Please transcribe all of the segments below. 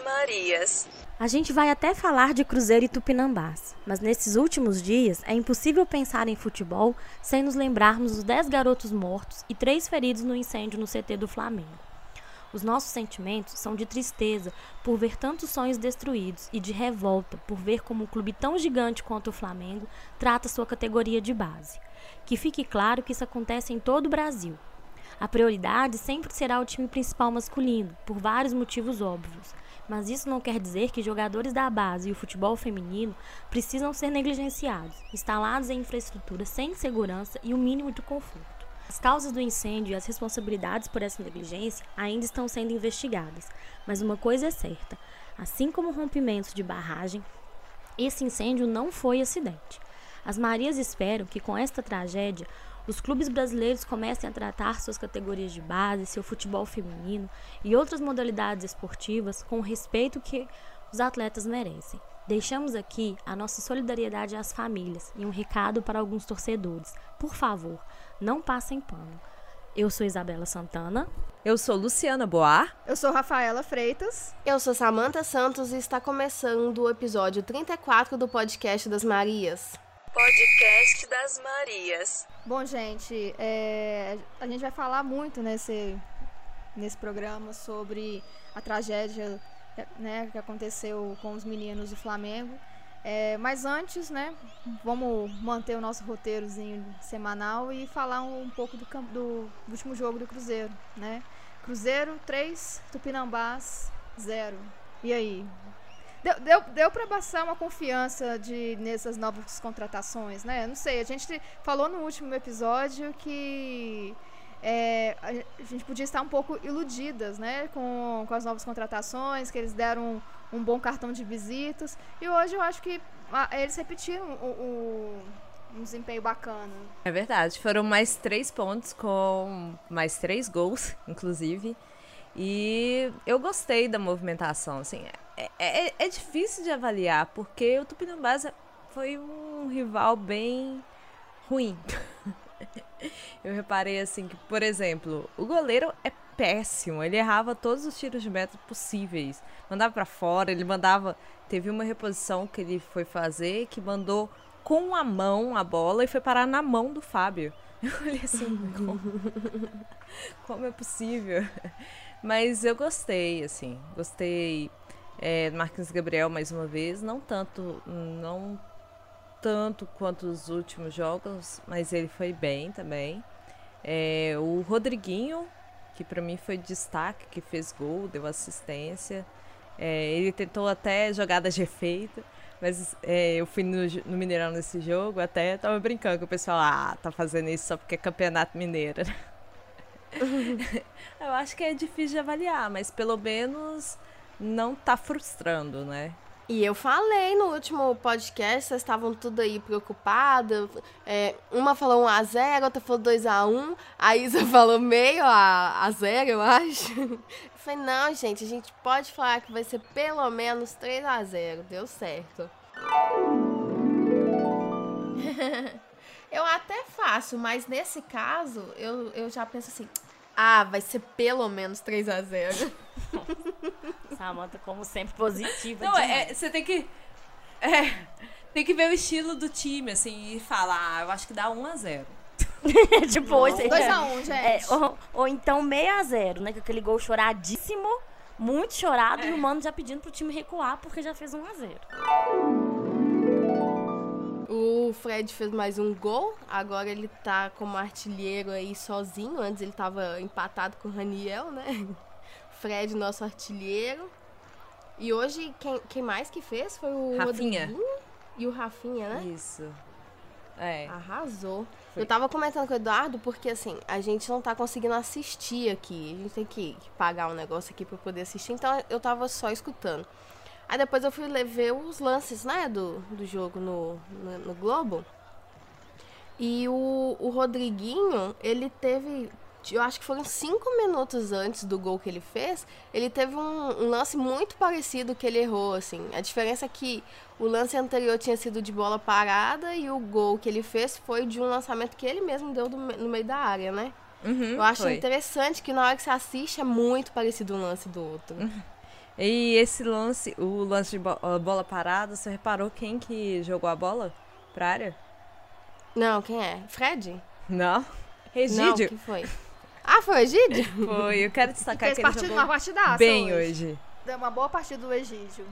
Marias. A gente vai até falar de Cruzeiro e Tupinambás, mas nesses últimos dias é impossível pensar em futebol sem nos lembrarmos dos 10 garotos mortos e 3 feridos no incêndio no CT do Flamengo. Os nossos sentimentos são de tristeza por ver tantos sonhos destruídos e de revolta por ver como um clube tão gigante quanto o Flamengo trata sua categoria de base. Que fique claro que isso acontece em todo o Brasil. A prioridade sempre será o time principal masculino, por vários motivos óbvios. Mas isso não quer dizer que jogadores da base e o futebol feminino precisam ser negligenciados, instalados em infraestrutura sem segurança e o mínimo de conforto. As causas do incêndio e as responsabilidades por essa negligência ainda estão sendo investigadas, mas uma coisa é certa: assim como rompimentos de barragem, esse incêndio não foi acidente. As Marias esperam que com esta tragédia os clubes brasileiros comecem a tratar suas categorias de base, seu futebol feminino e outras modalidades esportivas com o respeito que os atletas merecem. Deixamos aqui a nossa solidariedade às famílias e um recado para alguns torcedores. Por favor, não passem pano. Eu sou Isabela Santana. Eu sou Luciana Boar. Eu sou Rafaela Freitas. Eu sou Samanta Santos e está começando o episódio 34 do Podcast das Marias. Podcast das Marias. Bom, gente, é, a gente vai falar muito nesse, nesse programa sobre a tragédia né, que aconteceu com os meninos do Flamengo. É, mas antes, né, vamos manter o nosso roteirozinho semanal e falar um, um pouco do, do, do, último jogo do Cruzeiro, né? Cruzeiro 3, Tupinambás 0. E aí? Deu, deu, deu para passar uma confiança de nessas novas contratações, né? Não sei, a gente falou no último episódio que é, a gente podia estar um pouco iludidas né, com, com as novas contratações, que eles deram um, um bom cartão de visitas. E hoje eu acho que a, eles repetiram o, o, um desempenho bacana. É verdade, foram mais três pontos com mais três gols, inclusive. E eu gostei da movimentação. Assim, é, é, é difícil de avaliar, porque o Tupinambás foi um rival bem ruim. eu reparei assim que, por exemplo, o goleiro é péssimo. Ele errava todos os tiros de meta possíveis. Mandava para fora, ele mandava. Teve uma reposição que ele foi fazer que mandou com a mão a bola e foi parar na mão do Fábio. Eu olhei assim, como, como é possível? Mas eu gostei, assim, gostei é, Marquinhos Gabriel mais uma vez, não tanto, não tanto quanto os últimos jogos, mas ele foi bem também. É, o Rodriguinho, que para mim foi destaque, que fez gol, deu assistência. É, ele tentou até jogadas de efeito, mas é, eu fui no, no, Mineirão nesse jogo, até tava brincando com o pessoal, ah, tá fazendo isso só porque é campeonato mineiro. eu acho que é difícil de avaliar, mas pelo menos não tá frustrando, né? E eu falei no último podcast, vocês estavam tudo aí preocupadas. É, uma falou 1x0, outra falou 2x1. A Isa falou meio a, a 0, eu acho. Eu falei, não, gente, a gente pode falar que vai ser pelo menos 3x0. Deu certo. eu até faço, mas nesse caso, eu, eu já penso assim, ah, vai ser pelo menos 3x0. Samanta, como sempre, positiva. Não, é, você tem que. É, tem que ver o estilo do time, assim, e falar, ah, eu acho que dá 1x0. tipo, hoje. 2x1, gente. É, ou, ou então 6x0, né? Com aquele gol choradíssimo, muito chorado, é. e o mano já pedindo pro time recuar porque já fez 1x0. O Fred fez mais um gol, agora ele tá como artilheiro aí sozinho. Antes ele tava empatado com o Raniel, né? Fred, nosso artilheiro. E hoje, quem, quem mais que fez foi o Rafinha. Rodriguinho e o Rafinha, né? Isso. É. Arrasou. Foi. Eu tava comentando com o Eduardo porque, assim, a gente não tá conseguindo assistir aqui. A gente tem que pagar um negócio aqui pra poder assistir. Então, eu tava só escutando. Aí depois eu fui ver os lances, né, do, do jogo no, no, no Globo. E o, o Rodriguinho, ele teve eu acho que foram cinco minutos antes do gol que ele fez, ele teve um, um, lance muito parecido que ele errou, assim. A diferença é que o lance anterior tinha sido de bola parada e o gol que ele fez foi de um lançamento que ele mesmo deu do, no meio da área, né? Uhum, eu acho foi. interessante que na hora que você assiste é muito parecido um lance do outro. Uhum. E esse lance, o lance de bola parada, você reparou quem que jogou a bola pra área? Não, quem é? Fred? Não. Não, Egídio. que foi? Ah, foi o Egídio? Foi, eu quero destacar Fez que ele partida, jogou uma partidaça bem hoje. Deu uma boa partida do Egídio.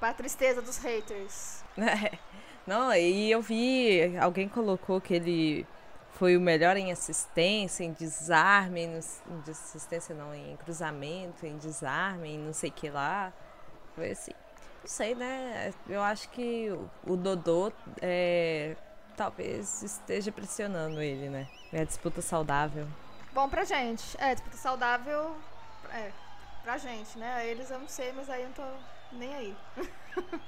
Pra tristeza dos haters. É. Não, e eu vi, alguém colocou que ele foi o melhor em assistência, em desarme, em, em assistência não, em cruzamento, em desarme, em não sei o que lá. Foi assim. Não sei, né? Eu acho que o, o Dodô é, talvez esteja pressionando ele, né? É a disputa saudável. Bom pra gente. É, disputa saudável. É, pra gente, né? Eles eu não sei, mas aí eu não tô nem aí.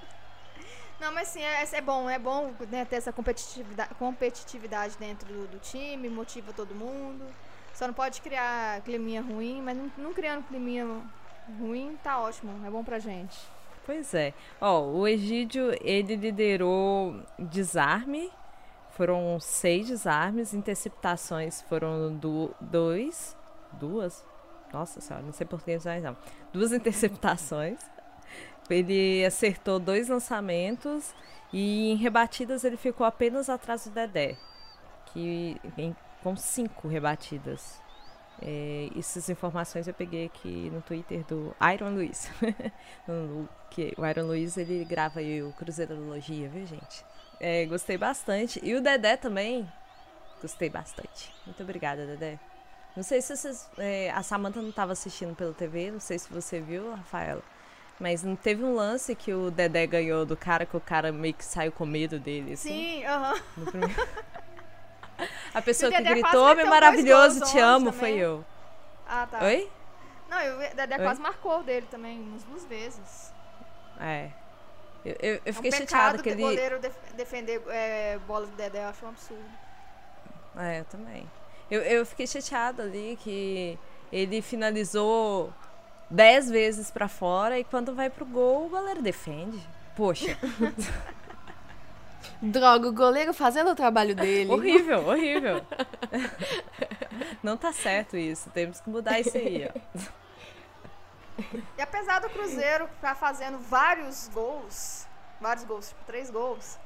não, mas sim, é, é bom, é bom né, ter essa competitividade, competitividade dentro do, do time, motiva todo mundo. Só não pode criar climinha ruim, mas não, não criando climinha ruim tá ótimo, é bom pra gente. Pois é. Ó, o Egídio, ele liderou desarme. Foram seis desarmes, interceptações foram do, dois. Duas? Nossa senhora, não sei português mais não. Duas interceptações. Ele acertou dois lançamentos e em rebatidas ele ficou apenas atrás do Dedé. Que em- com cinco rebatidas. É, essas informações eu peguei aqui no Twitter do Iron Luiz. Que o Iron Luiz ele grava aí o Cruzeirologia, viu, gente? É, gostei bastante. E o Dedé também. Gostei bastante. Muito obrigada, Dedé. Não sei se vocês. é, a Samantha não estava assistindo pela TV, não sei se você viu, Rafaela. Mas não teve um lance que o Dedé ganhou do cara que o cara meio que saiu com medo dele. Assim, Sim, aham. no primeiro- A pessoa que gritou, dois maravilhoso, te amo, também. foi eu. Ah, tá. Oi? Não, o Dedé Oi? quase marcou dele também, umas duas vezes. É. Eu, eu, eu É um fiquei chateada que o ele. goleiro def- defender é, bola do Dedé, eu acho um absurdo. É, eu também. Eu, eu fiquei chateada ali que ele finalizou dez vezes pra fora e quando vai pro gol, o goleiro defende. Poxa, Droga, o goleiro fazendo o trabalho dele. horrível, horrível. Não tá certo isso. Temos que mudar isso aí, ó. E apesar do Cruzeiro estar fazendo vários gols, vários gols, tipo três gols,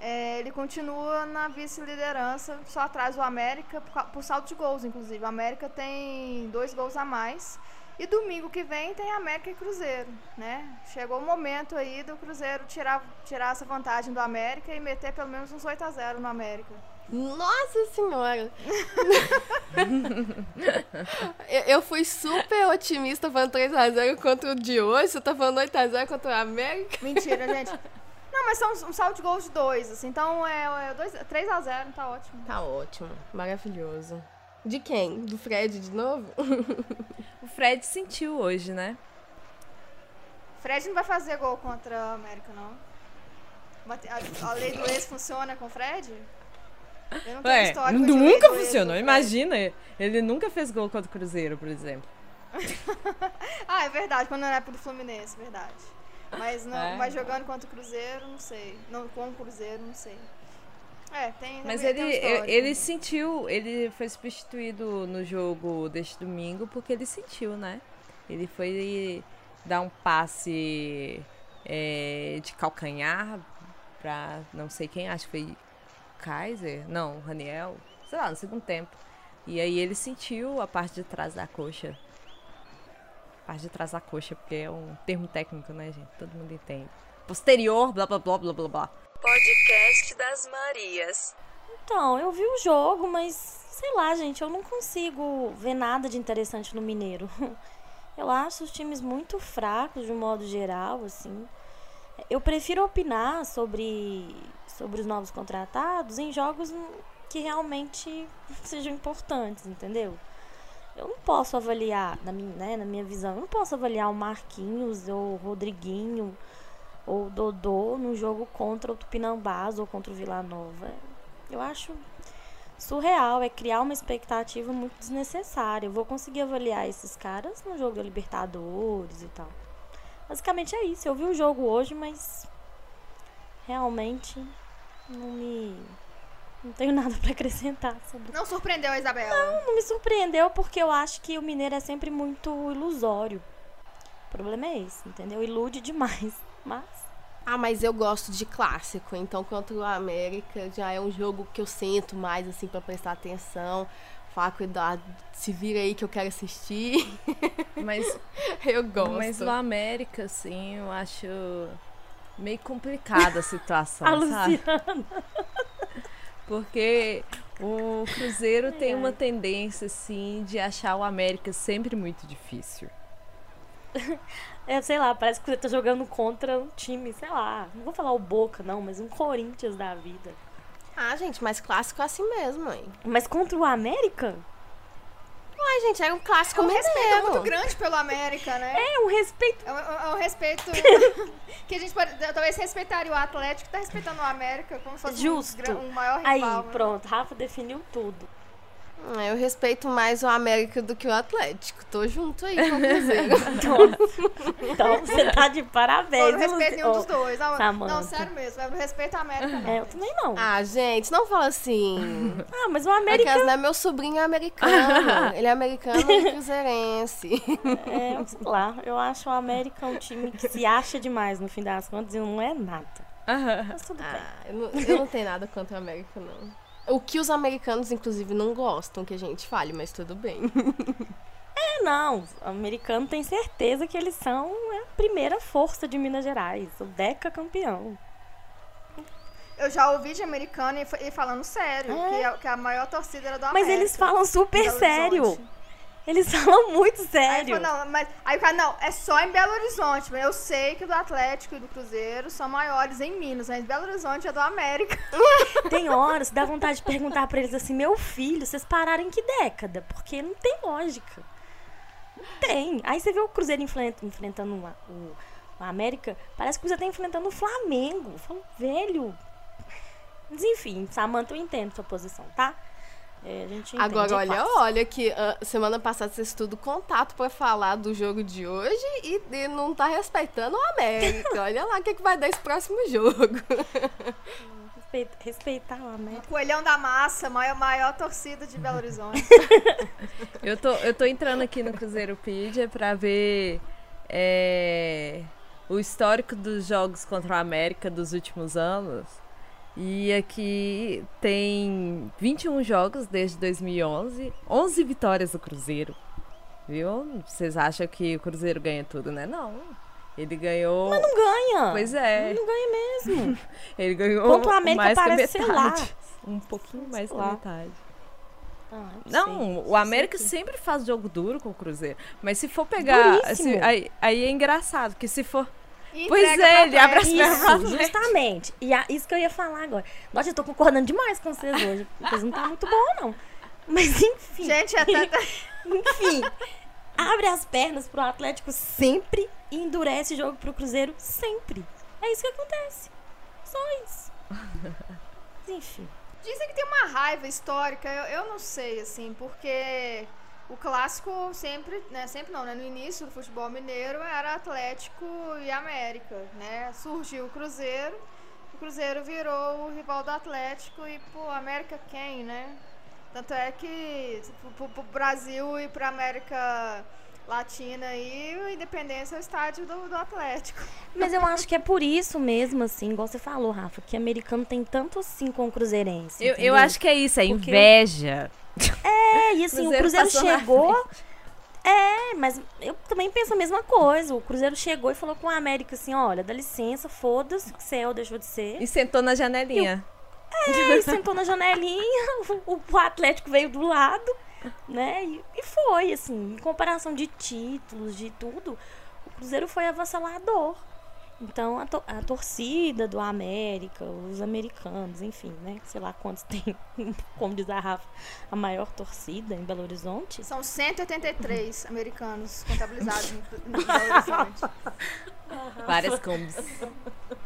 é, ele continua na vice-liderança, só atrás do América, por, por saldo de gols, inclusive. O América tem dois gols a mais. E domingo que vem tem América e Cruzeiro, né? Chegou o momento aí do Cruzeiro tirar, tirar essa vantagem do América e meter pelo menos uns 8 a 0 no América. Nossa senhora! eu, eu fui super otimista falando 3x0 contra o de hoje. Você tá falando 8x0 contra o América? Mentira, gente. Não, mas são um saldo de gols de dois, assim. Então é, é dois, 3 a 0 tá ótimo. Tá ótimo, maravilhoso. De quem? Do Fred de novo? O Fred sentiu hoje, né? Fred não vai fazer gol contra a América, não. A, a lei do ex funciona com o Fred? Eu não tenho Ué, histórico nunca funcionou. Fred. Imagina, ele nunca fez gol contra o Cruzeiro, por exemplo. Ah, é verdade, quando era pro Fluminense, verdade. Mas, não, É. mas jogando contra o Cruzeiro, não sei. Não, com o Cruzeiro, não sei. É, tem. Mas ele, um histórico. ele sentiu, ele foi substituído no jogo deste domingo porque ele sentiu, né? Ele foi dar um passe é, de calcanhar pra não sei quem, acho que foi Kaiser, não, Raniel, sei lá, no segundo tempo. E aí ele sentiu a parte de trás da coxa. Parte de trás da coxa, porque é um termo técnico, né, gente? Todo mundo entende. Posterior, blá blá blá blá blá blá. Podcast das Marias. Então, eu vi o jogo, mas sei lá, gente, eu não consigo ver nada de interessante no Mineiro. Eu acho os times muito fracos de um modo geral, assim. Eu prefiro opinar sobre, sobre os novos contratados em jogos que realmente sejam importantes, entendeu? Eu não posso avaliar, na minha, né, na minha visão, eu não posso avaliar o Marquinhos ou o Rodriguinho ou o Dodô no jogo contra o Tupinambás ou contra o Vila Nova. Eu acho surreal, é criar uma expectativa muito desnecessária. Eu vou conseguir avaliar esses caras no jogo da Libertadores e tal. Basicamente é isso. Eu vi o jogo hoje, mas realmente não me não tenho nada pra acrescentar sobre. Não surpreendeu a Isabela. Não me surpreendeu porque eu acho que o Mineiro é sempre muito ilusório. O problema é esse, entendeu? Ilude demais. Mas. Ah, mas eu gosto de clássico, então contra o América já é um jogo que eu sinto mais assim para prestar atenção. Falar com o Eduardo, se vira aí que eu quero assistir. Mas, eu gosto. mas o América, assim, eu acho meio complicada a situação, A sabe? Luciana. Porque o Cruzeiro tem ai. uma tendência, assim, de achar o América sempre muito difícil. É, sei lá, parece que você tá jogando contra um time, sei lá. Não vou falar o Boca, não, mas um Corinthians da vida. Ah, gente, mas clássico é assim mesmo, mãe. Mas contra o América? Ai, gente, era um clássico É um respeito mineiro. muito grande pelo América, né? É um respeito. É um, é um respeito que a gente pode, talvez respeitaria o Atlético, tá respeitando o América como se fosse Justo. Um, um maior Aí, rival. né? pronto, Rafa definiu tudo. Hum, Eu respeito mais o América do que o Atlético. Tô junto aí com o Cruzeiro. Então você tá de parabéns. Eu não respeito nenhum dos dois. Não, não, sério mesmo. Eu respeito a América, não. É, eu também não. ah, gente, não fala assim. Ah, mas o América Aquelas, né? Meu sobrinho é americano. Ele é americano e cruzeirense. é, sei lá, eu acho o América um time que se acha demais no fim das contas e não é nada. Mas tudo bem. Ah, eu não, eu não tenho nada contra o América, não. O que os americanos, inclusive, não gostam que a gente fale, mas tudo bem. É, não, o americano tem certeza que eles são a primeira força de Minas Gerais, o Deca campeão. Eu já ouvi de americano e, fa- falando sério, É. que, a, que a maior torcida era do Mas América. eles falam super sério. Eles falam muito Aí, sério. falou, não, mas, aí o cara, não, é só em Belo Horizonte. Eu sei que o do Atlético e do Cruzeiro são maiores em Minas, mas Belo Horizonte é do América. Tem horas dá vontade de perguntar pra eles assim: meu filho, vocês pararam em que década? Porque não tem lógica. Não tem. Aí você vê o Cruzeiro enfrenta- enfrentando o, o, o América, parece que o Cruzeiro tá enfrentando o Flamengo. Eu falo, velho. Mas enfim, Samanta, eu entendo sua posição, tá? É, a gente Agora, olha, clássico. olha que ah, semana passada vocês tudo contato pra falar do jogo de hoje e, e não tá respeitando o América. olha lá o que, que vai dar esse próximo jogo. Respeita- respeitar o América. Coelhão da Massa, maior, maior torcida de Belo Horizonte. Eu tô, eu tô entrando aqui no Cruzeiropedia pra ver é, o histórico dos jogos contra o América dos últimos anos. E aqui tem 21 jogos desde 2011, 11 vitórias do Cruzeiro. Viu? Vocês acham que o Cruzeiro ganha tudo, né? Não. Ele ganhou. Não ganha. Pois é. Não ganha mesmo. Ele ganhou Contra o América mais que a parece, sei lá. metade. Um pouquinho mais que a lá. metade. Ah, Não, sei. o América que- sempre faz jogo duro com o Cruzeiro. Mas se for pegar. Se- aí, aí é engraçado, que se for. E Pois é, ele abre as pernas Isso, Atlético. justamente. E a- isso que eu ia falar agora. Nossa, eu tô concordando demais com vocês hoje. Vocês não tá muito bom, não. Mas enfim. Gente, é até, Enfim. Abre as pernas pro Atlético sempre e endurece o jogo pro Cruzeiro sempre. É isso que acontece. Só isso. Mas, enfim. Dizem que tem uma raiva histórica, eu, eu não sei, assim, porque o clássico sempre, né, sempre não, né, no início do futebol mineiro era Atlético e América, né, surgiu o Cruzeiro, o Cruzeiro virou o rival do Atlético e, pô, América quem, né? Tanto é que pro, pro- pro Brasil e pra América Latina aí, a Independência é o estádio do, do Atlético. Mas eu acho que é por isso mesmo, assim, igual você falou, Rafa, que americano tem tanto assim com o Cruzeirense. Eu, eu acho que é isso, é Porque inveja. É, e assim, Cruzeiro o Cruzeiro chegou. É, mas eu também penso a mesma coisa. O Cruzeiro chegou e falou com a América assim: olha, dá licença, foda-se, que céu deixou de ser. E sentou na janelinha. É, e sentou na janelinha, o, o Atlético veio do lado, né? E, e foi, assim, em comparação de títulos, de tudo, o Cruzeiro foi avassalador. Então, a, to- a torcida do América, os americanos, enfim, né? Sei lá quantos tem, como diz a Rafa, a maior torcida em Belo Horizonte. São 183 americanos contabilizados no, no Belo Horizonte. Várias combos.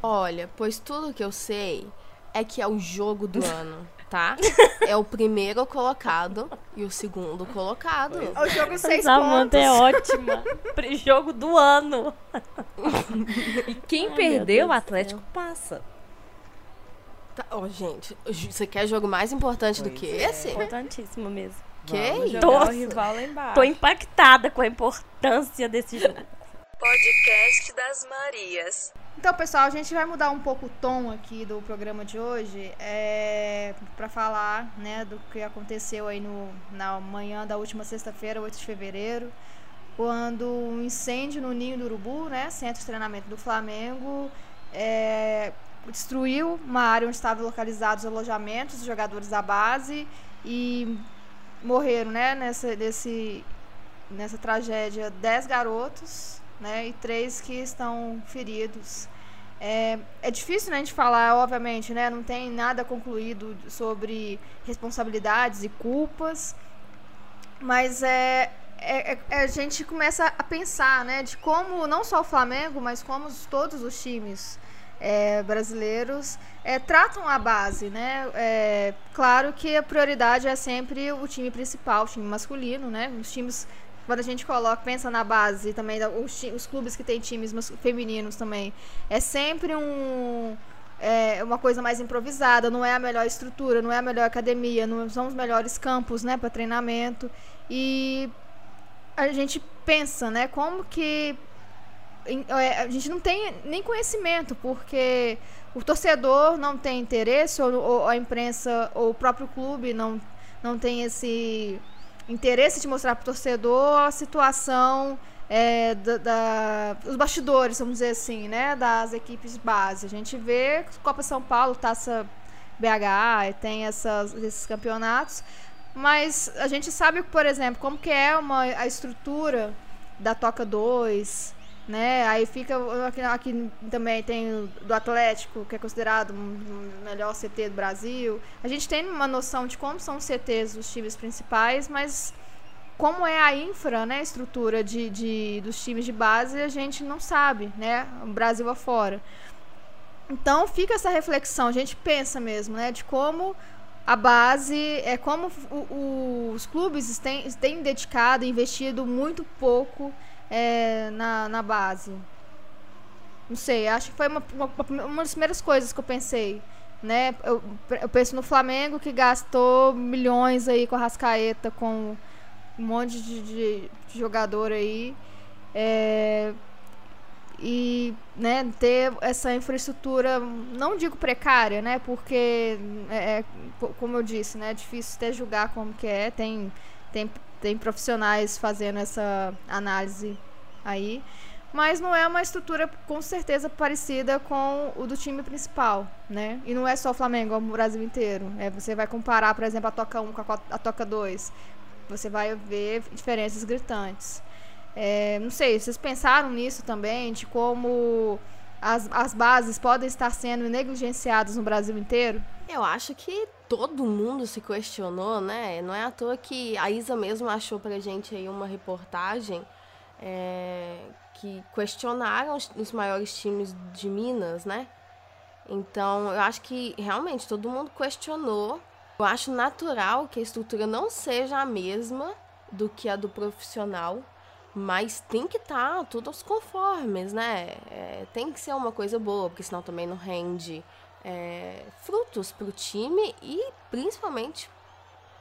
Olha, pois tudo que eu sei é que é o jogo do ano, tá? É o primeiro colocado e o segundo colocado. É o jogo seis Samanta pontos. é ótima. Jogo do ano. E quem Ai, perdeu, o do Atlético passa. Tá, Ó, gente, você quer jogo mais importante do Pois que é. esse? Importantíssimo mesmo. Que Nossa. o rival lá embaixo. Tô impactada com a importância desse jogo. Podcast das Marias. Então, pessoal, a gente vai mudar um pouco o tom aqui do programa de hoje é, para falar né, do que aconteceu aí no, na manhã da última sexta-feira, 8 de fevereiro, quando um incêndio no Ninho do Urubu, né, centro de treinamento do Flamengo, é, destruiu uma área onde estavam localizados os alojamentos dos jogadores da base e morreram né, nessa, nesse, nessa tragédia 10 garotos né, e três que estão feridos. É, é difícil né, a gente falar, obviamente, né, não tem nada concluído sobre responsabilidades e culpas, mas é, é, é, a gente começa a pensar né, de como não só o Flamengo, mas como todos os times é, brasileiros é, tratam a base, né? É, claro que a prioridade é sempre o time principal, o time masculino, né? Os times quando a gente coloca, pensa na base também, os, os clubes que têm times femininos também, é sempre um é uma coisa mais improvisada, não é a melhor estrutura, não é a melhor academia, não são os melhores campos, né, para treinamento. E a gente pensa, né, como que é, a gente não tem nem conhecimento, porque o torcedor não tem interesse, ou, ou a imprensa, ou o próprio clube não, não tem esse interesse de mostrar para o torcedor a situação é, da, da, os bastidores, vamos dizer assim, né, das equipes base. A gente vê Copa São Paulo, Taça BH, tem essas, esses campeonatos, mas a gente sabe, por exemplo, como que é uma, a estrutura da Toca 2, né? Aí fica aqui, aqui, também tem do Atlético, que é considerado o melhor CT do Brasil. A gente tem uma noção de como são os CTs dos times principais, mas como é a infra, né, a estrutura de, de, dos times de base, a gente não sabe, né? O Brasil afora. Então fica essa reflexão, a gente pensa mesmo, né, de como a base é como o, o, os clubes têm, têm dedicado, investido muito pouco é, na, na base. Não sei, acho que foi uma, uma, uma das primeiras coisas que eu pensei. Né? Eu, eu penso no Flamengo que gastou milhões aí com a Rascaeta, com um monte de, de, de jogador aí. É, e né, ter essa infraestrutura, não digo precária, né, porque, é, é como eu disse, né, é difícil até julgar como que é, tem, tem tem profissionais fazendo essa análise aí. Mas não é uma estrutura com certeza parecida com o do time principal, né? E não é só o Flamengo, é o Brasil inteiro. É, você vai comparar, por exemplo, a Toca 1 com a, Toca 2. Você vai ver diferenças gritantes. É, não sei, vocês pensaram nisso também, de como as, as bases podem estar sendo negligenciadas no Brasil inteiro? Eu acho que todo mundo se questionou, né? Não é à toa que a Isa mesmo achou pra gente aí uma reportagem é, que questionaram os, maiores times de Minas, né? Então, eu acho que realmente todo mundo questionou. Eu acho natural que a estrutura não seja a mesma do que a do profissional, mas tem que estar tá tudo aos conformes, né? É, tem que ser uma coisa boa, porque senão também não rende é, frutos para o time e principalmente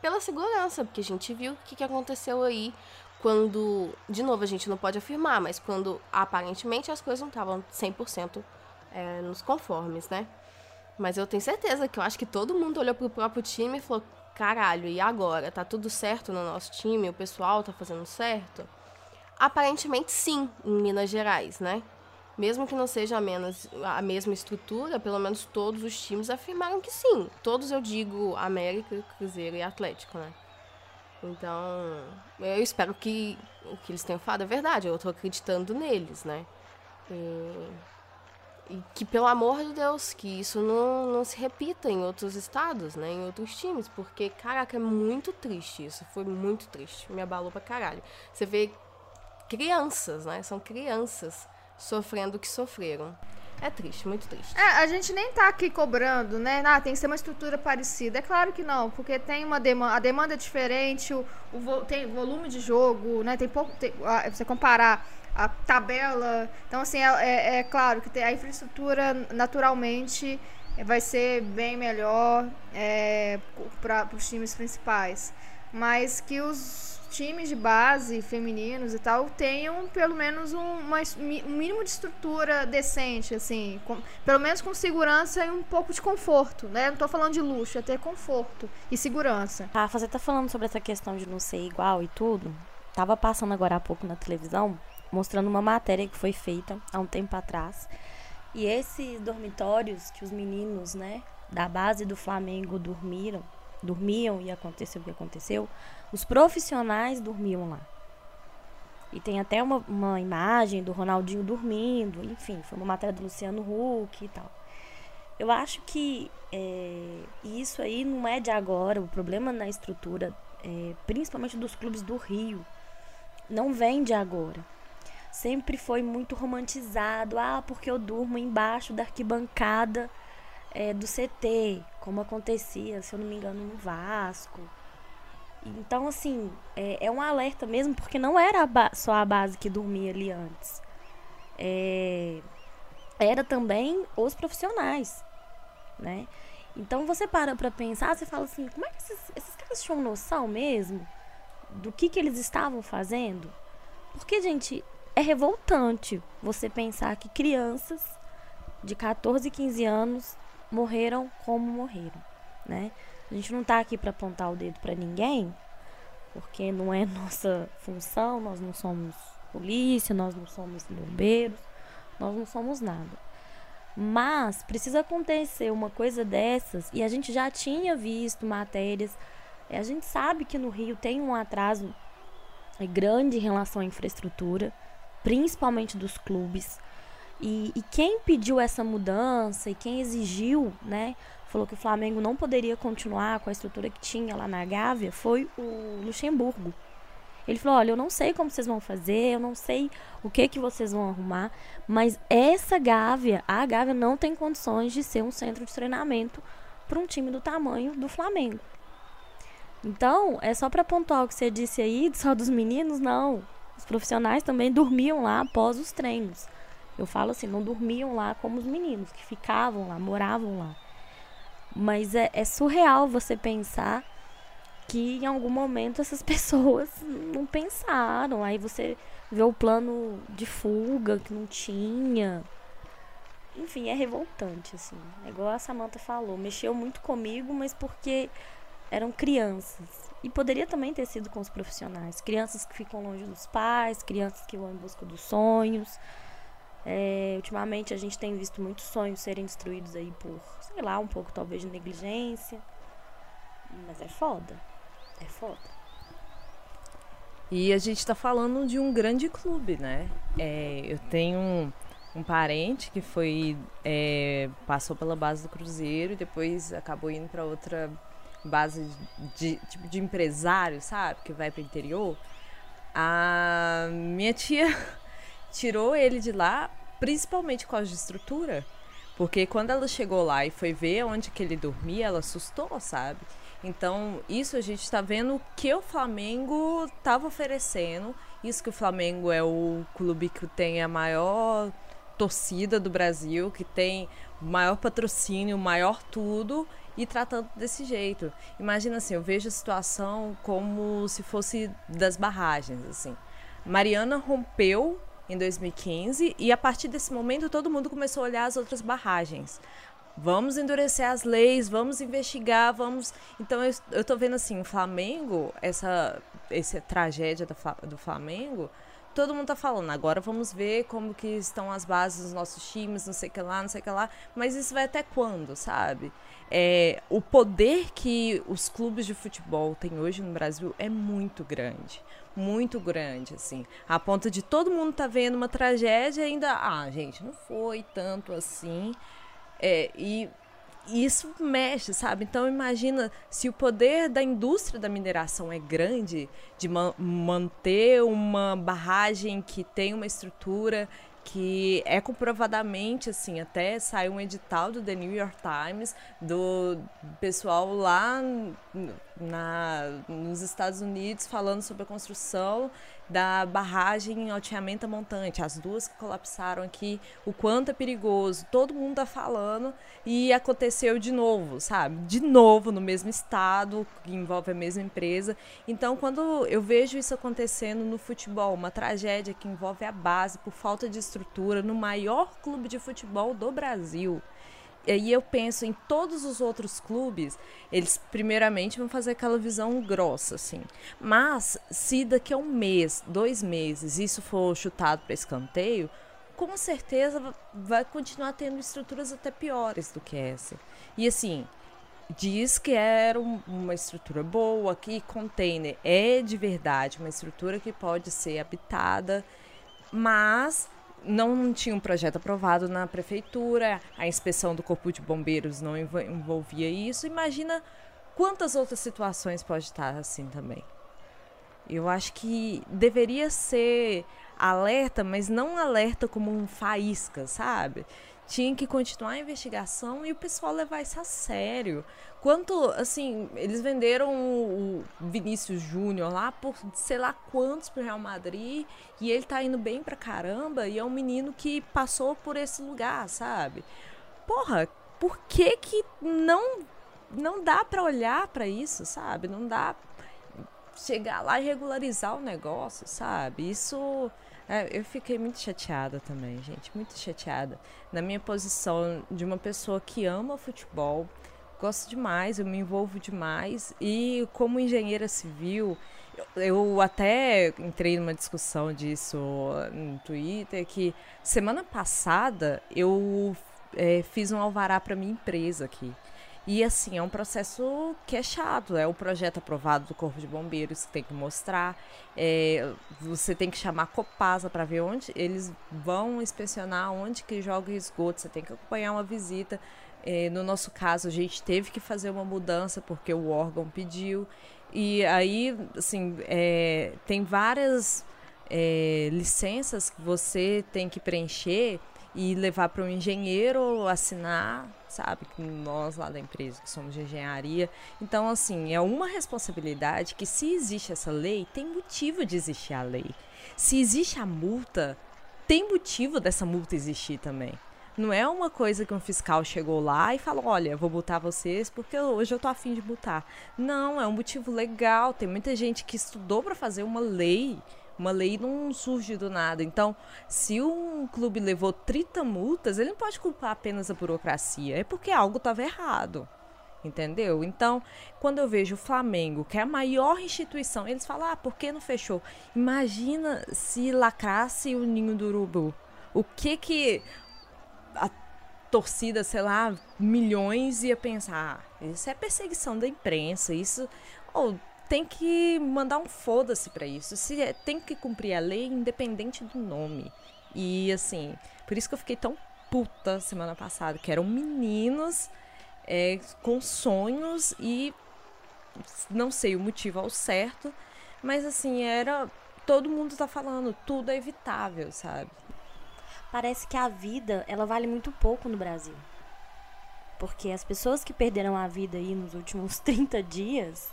pela segurança, porque a gente viu o que, que aconteceu aí quando, de novo, a gente não pode afirmar, mas quando aparentemente as coisas não estavam 100% é, nos conformes, né? Mas eu tenho certeza que eu acho que todo mundo olhou pro próprio time e falou: caralho, e agora? Tá tudo certo no nosso time? O pessoal tá fazendo certo? Aparentemente sim, em Minas Gerais, né? Mesmo que não seja a, menos, a mesma estrutura, pelo menos todos os times afirmaram que sim. Todos eu digo América, Cruzeiro e Atlético, né? Então, eu espero que o que eles tenham falado é verdade. Eu tô acreditando neles, né? E, e que, pelo amor de Deus, que isso não, não se repita em outros estados, né? Em outros times. Porque, caraca, é muito triste isso. Foi muito triste. Me abalou pra caralho. Você vê crianças, né? São crianças sofrendo o que sofreram. É triste, muito triste. É, a gente nem tá aqui cobrando, né? Ah, tem que ser uma estrutura parecida. É claro que não, porque tem uma demanda, a demanda é diferente, o, o tem volume de jogo, né? Tem pouco, tem, a, você comparar a tabela. Então, assim, é, é, é claro que tem, a infraestrutura naturalmente vai ser bem melhor é, para os times principais. Mas que os times de base femininos e tal tenham pelo menos um, uma, um mínimo de estrutura decente, assim, com, pelo menos com segurança e um pouco de conforto, né? Não tô falando de luxo, é ter conforto e segurança. Ah, você tá falando sobre essa questão de não ser igual e tudo. Tava passando agora há pouco na televisão, mostrando uma matéria que foi feita há um tempo atrás. E esses dormitórios que os meninos, né, da base do Flamengo dormiram, dormiam e aconteceu o que aconteceu, os profissionais dormiam lá. E tem até uma, uma imagem do Ronaldinho dormindo, enfim, foi uma matéria do Luciano Huck e tal. Eu acho que é, isso aí não é de agora, o problema na estrutura, é, principalmente dos clubes do Rio, não vem de agora. Sempre foi muito romantizado, ah, porque eu durmo embaixo da arquibancada é, do CT, como acontecia, se eu não me engano, no Vasco. Então, assim, é, é um alerta mesmo, porque não era a só a base que dormia ali antes. É, era também os profissionais, né? Então você para pra pensar, você fala assim, como é que esses, esses caras tinham noção mesmo do que, que eles estavam fazendo? Porque, gente, é revoltante você pensar que crianças de 14, 15 anos morreram como morreram, né? A gente não está aqui para apontar o dedo para ninguém, porque não é nossa função, nós não somos polícia, nós não somos bombeiros, nós não somos nada. Mas precisa acontecer uma coisa dessas, e a gente já tinha visto matérias, a gente sabe que no Rio tem um atraso grande em relação à infraestrutura, principalmente dos clubes. E, e, quem pediu essa mudança e quem exigiu, né, falou que o Flamengo não poderia continuar com a estrutura que tinha lá na Gávea, foi o Luxemburgo. Ele falou: "Olha, eu não sei como vocês vão fazer, eu não sei o que que vocês vão arrumar, mas essa Gávea, a Gávea não tem condições de ser um centro de treinamento para um time do tamanho do Flamengo. Então, é só para pontuar o que você disse aí, só dos meninos, não. Os profissionais também dormiam lá após os treinos. Eu falo assim, não dormiam lá como os meninos, que ficavam lá, moravam lá. Mas é, é surreal você pensar que em algum momento essas pessoas não pensaram. Aí você vê o plano de fuga que não tinha. Enfim, é revoltante, assim. É igual a Samantha falou, mexeu muito comigo, mas porque eram crianças. E poderia também ter sido com os profissionais. Crianças que ficam longe dos pais, crianças que vão em busca dos sonhos. É, ultimamente a gente tem visto muitos sonhos serem destruídos aí por, sei lá, um pouco talvez de negligência. Mas é foda. É foda. E a gente está falando de um grande clube, né? É, eu tenho um, um, parente que foi é, passou pela base do Cruzeiro e depois acabou indo para outra base de, tipo de empresário, sabe? Que vai para o interior. A minha tia tirou ele de lá, principalmente com a estrutura. Porque quando ela chegou lá e foi ver onde que ele dormia, ela assustou, sabe? Então, isso a gente está vendo que o Flamengo estava oferecendo. Isso que o Flamengo é o clube que tem a maior torcida do Brasil, que tem o maior patrocínio, o maior tudo, e tratando desse jeito. Imagina assim, eu vejo a situação como se fosse das barragens, assim. Mariana rompeu em 2015 e a partir desse momento todo mundo começou a olhar as outras barragens. Vamos endurecer as leis, vamos investigar, vamos. Então eu, eu tô vendo assim, o Flamengo, essa, essa tragédia do, Flamengo, todo mundo tá falando, agora vamos ver como que estão as bases dos nossos times, não sei o que lá, não sei o que lá, mas isso vai até quando, sabe? É, o poder que os clubes de futebol têm hoje no Brasil é muito grande muito grande, assim. A ponto de todo mundo tá vendo uma tragédia e ainda, ah, gente, não foi tanto assim. É, e isso mexe, sabe? Então imagina se o poder da indústria da mineração é grande, de ma manter uma barragem que tem uma estrutura que é comprovadamente assim, até saiu um edital do The New York Times do pessoal lá na, nos Estados Unidos falando sobre a construção da barragem em alteamento montante, as duas que colapsaram aqui, o quanto é perigoso, todo mundo tá falando e aconteceu de novo, sabe? De novo no mesmo estado, que envolve a mesma empresa. Então, quando eu vejo isso acontecendo no futebol, uma tragédia que envolve a base por falta de estrutura no maior clube de futebol do Brasil, aí eu penso em todos os outros clubes, eles primeiramente vão fazer aquela visão grossa, assim. Mas se daqui a um mês, dois meses, isso for chutado para escanteio, com certeza vai continuar tendo estruturas até piores do que essa. E assim, diz que era uma estrutura boa, que container é de verdade uma estrutura que pode ser habitada, mas não tinha um projeto aprovado na prefeitura, a inspeção do Corpo de Bombeiros não envolvia isso. Imagina quantas outras situações pode estar assim também. Eu acho que deveria ser alerta, mas não alerta como um faísca, sabe? Tinha que continuar a investigação e o pessoal levar isso a sério. Quanto, assim, eles venderam o Vinícius Júnior lá por sei lá quantos pro Real Madrid e ele tá indo bem pra caramba e é um menino que passou por esse lugar, sabe? Porra, por que que não não dá para olhar para isso, sabe? Não dá chegar lá e regularizar o negócio, sabe? Isso é, eu fiquei muito chateada também, gente, muito chateada. Na minha posição de uma pessoa que ama futebol, gosto demais, eu me envolvo demais. E como engenheira civil, eu até entrei numa discussão disso no Twitter, que semana passada eu é, fiz um alvará para minha empresa aqui. E assim, é um processo que é chato, é o projeto aprovado do Corpo de Bombeiros que tem que mostrar, é, você tem que chamar a Copasa para ver onde eles vão inspecionar onde que joga esgoto, você tem que acompanhar uma visita. É, no nosso caso, a gente teve que fazer uma mudança porque o órgão pediu. E aí, assim, é, tem várias é, licenças que você tem que preencher e levar para um engenheiro assinar, sabe? Nós lá da empresa que somos de engenharia. Então, assim, é uma responsabilidade que se existe essa lei, tem motivo de existir a lei. Se existe a multa, tem motivo dessa multa existir também. Não é uma coisa que um fiscal chegou lá e falou: olha, vou botar vocês porque hoje eu tô afim de botar. Não, é um motivo legal. Tem muita gente que estudou para fazer uma lei. Uma lei não surge do nada. Então, se um clube levou 30 multas, ele não pode culpar apenas a burocracia. É porque algo estava errado. Entendeu? Então, quando eu vejo o Flamengo, que é a maior instituição, eles falam: ah, por que não fechou? Imagina se lacrasse o ninho do urubu. O que que a torcida, sei lá, milhões ia pensar, ah, isso é perseguição da imprensa, isso ou tem que mandar um foda-se para isso. Se é, tem que cumprir a lei independente do nome. E assim, por isso que eu fiquei tão puta semana passada, que eram meninos é, com sonhos e não sei o motivo ao certo, mas assim, era todo mundo tá falando, tudo é evitável, sabe? parece que a vida ela vale muito pouco no Brasil. Porque as pessoas que perderam a vida aí nos últimos 30 dias,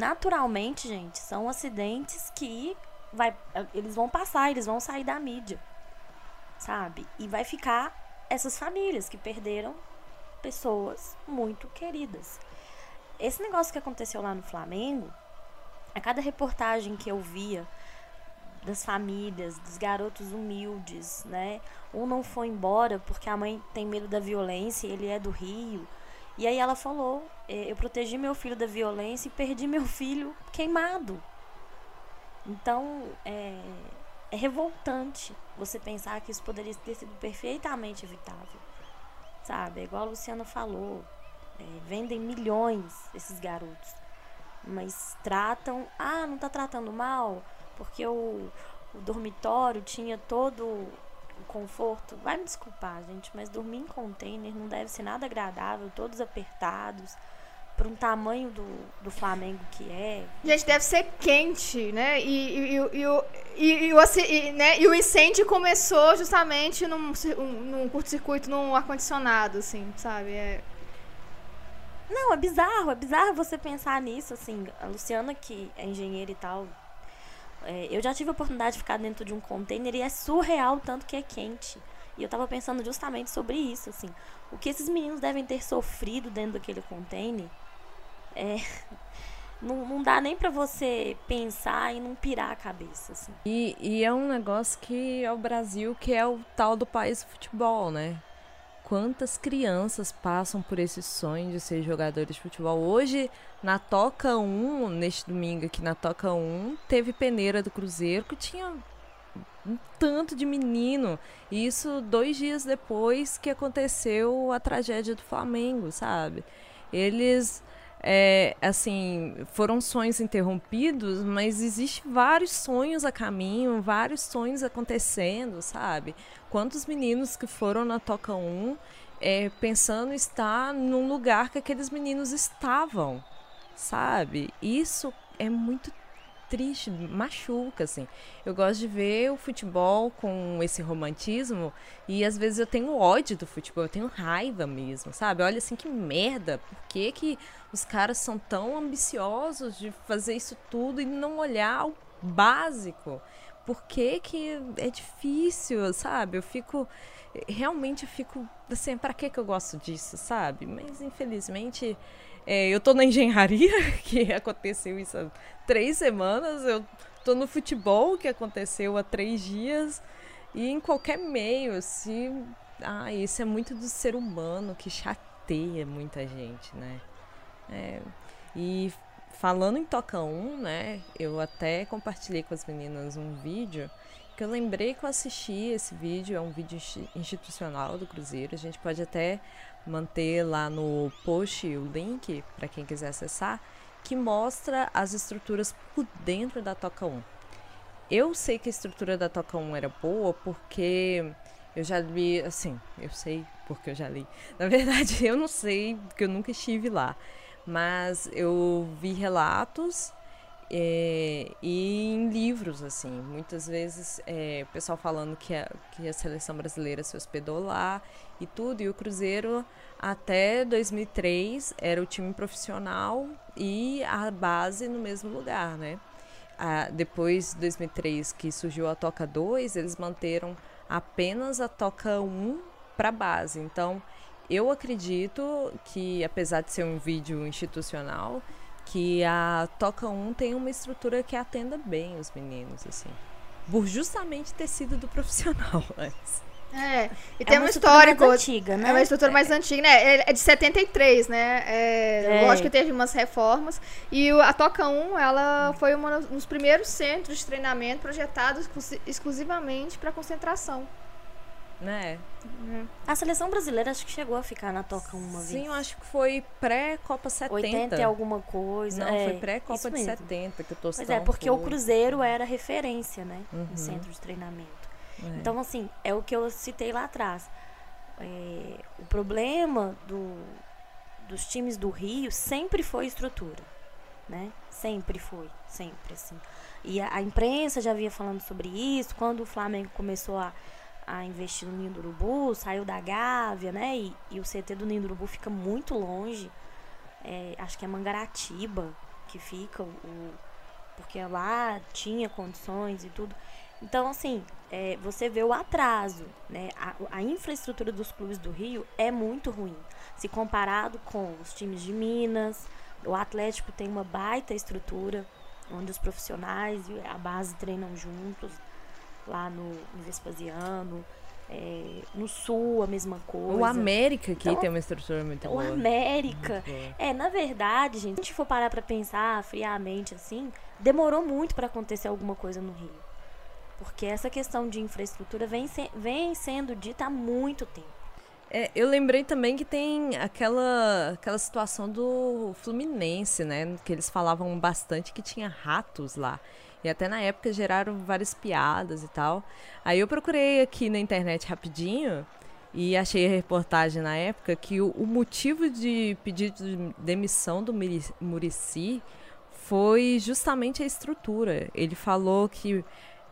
naturalmente, gente, são acidentes que vai, eles vão passar, eles vão sair da mídia. Sabe? E vai ficar essas famílias que perderam pessoas muito queridas. Esse negócio que aconteceu lá no Flamengo, a cada reportagem que eu via das famílias, dos garotos humildes, né? Um não foi embora porque a mãe tem medo da violência, ele é do Rio. E aí ela falou: é, eu protegi meu filho da violência e perdi meu filho queimado. Então é, é revoltante você pensar que isso poderia ter sido perfeitamente evitável, sabe? É igual a Luciana falou: é, vendem milhões esses garotos, mas tratam, ah, não tá tratando mal porque o, o dormitório tinha todo conforto. Vai me desculpar, gente, mas dormir em container não deve ser nada agradável, todos apertados para um tamanho do, do Flamengo que é. Gente, deve ser quente, né? E, e, e, e, o, e, o, né? e o incêndio começou justamente num, num curto-circuito, num ar-condicionado, assim, sabe? É... Não, é bizarro, é bizarro você pensar nisso, assim. A Luciana, que é engenheira e tal, é, eu já tive a oportunidade de ficar dentro de um container e é surreal o tanto que é quente. E eu tava pensando justamente sobre isso, assim. O que esses meninos devem ter sofrido dentro daquele container é. Não, não dá nem para você pensar e não pirar a cabeça, assim. E, e é um negócio que é o Brasil, que é o tal do país do futebol, né? Quantas crianças passam por esse sonho de ser jogadores de futebol. Hoje, na Toca 1, neste domingo aqui na Toca 1, teve peneira do Cruzeiro que tinha um tanto de menino. E isso dois dias depois que aconteceu a tragédia do Flamengo, sabe? Eles é, assim, foram sonhos interrompidos, mas existe vários sonhos a caminho, vários sonhos acontecendo, sabe? Quantos meninos que foram na Toca 1 é, pensando estar num lugar que aqueles meninos estavam, sabe? Isso é muito triste, machuca, assim. Eu gosto de ver o futebol com esse romantismo e às vezes eu tenho ódio do futebol, eu tenho raiva mesmo, sabe? Olha assim, que merda, por que, que os caras são tão ambiciosos de fazer isso tudo e não olhar o básico? Por que, que é difícil, sabe? Eu fico realmente eu fico assim, para que que eu gosto disso, sabe? Mas infelizmente é, eu tô na engenharia, que aconteceu isso há três semanas, eu tô no futebol, que aconteceu há três dias, e em qualquer meio, assim. Ah, isso é muito do ser humano que chateia muita gente, né? É, e falando em Toca 1, né? Eu até compartilhei com as meninas um vídeo que eu lembrei que eu assisti esse vídeo, é um vídeo institucional do Cruzeiro. A gente pode até manter lá no post o link para quem quiser acessar, que mostra as estruturas por dentro da Toca 1. Eu sei que a estrutura da Toca 1 era boa porque eu já li, assim, eu sei porque eu já li. Na verdade, eu não sei, porque eu nunca estive lá. Mas eu vi relatos é, e em livros, assim, muitas vezes é, o pessoal falando que a, que a seleção brasileira se hospedou lá e tudo, e o Cruzeiro até 2003 era o time profissional e a base no mesmo lugar, né? Ah, depois de 2003 que surgiu a Toca 2, eles manteram apenas a Toca 1 para base. Então, eu acredito que, apesar de ser um vídeo institucional, que a Toca 1 tem uma estrutura que atenda bem os meninos, assim. Por justamente ter sido do profissional antes. É, e é tem um histórico. Mais antiga, né? É uma estrutura mais antiga, né? É de 73, né? É, é. Lógico que teve umas reformas. E a Toca 1, ela foi um dos primeiros centros de treinamento projetados exclusivamente para concentração né? Uhum. A seleção brasileira acho que chegou a ficar na toca uma Sim, vez. Sim, eu acho que foi pré-Copa 70. 80 e alguma coisa. Não, é, foi pré-Copa de 70 que eu tô Pois é, porque foi. o Cruzeiro era referência, né? Uhum. No centro de treinamento. É. Então, assim, é o que eu citei lá atrás. É, o problema do, dos times do Rio sempre foi estrutura, né? Sempre foi, sempre, assim. E a, a imprensa já vinha falando sobre isso, quando o Flamengo começou a a investir no Ninho do Urubu, saiu da Gávea, né? E, e o CT do Ninho do Urubu fica muito longe. É, acho que é Mangaratiba que fica, o, porque lá tinha condições e tudo. Então, assim, é, você vê o atraso, né? A, a, infraestrutura dos clubes do Rio é muito ruim. Se comparado com os times de Minas, o Atlético tem uma baita estrutura, onde os profissionais e a base treinam juntos lá no, no Vespasiano. É, no sul, a mesma coisa. O América aqui então, tem uma estrutura muito o boa. O América. É, na verdade, gente, se a gente for parar pra pensar friamente assim, demorou muito para acontecer alguma coisa no Rio. Porque essa questão de infraestrutura vem, se, vem sendo dita há muito tempo. É, eu lembrei também que tem aquela, aquela situação do Fluminense, né? Que eles falavam bastante que tinha ratos lá. E até na época geraram várias piadas e tal. Aí eu procurei aqui na internet rapidinho e achei a reportagem na época que o, o motivo de pedido de demissão do Murici foi justamente a estrutura. Ele falou que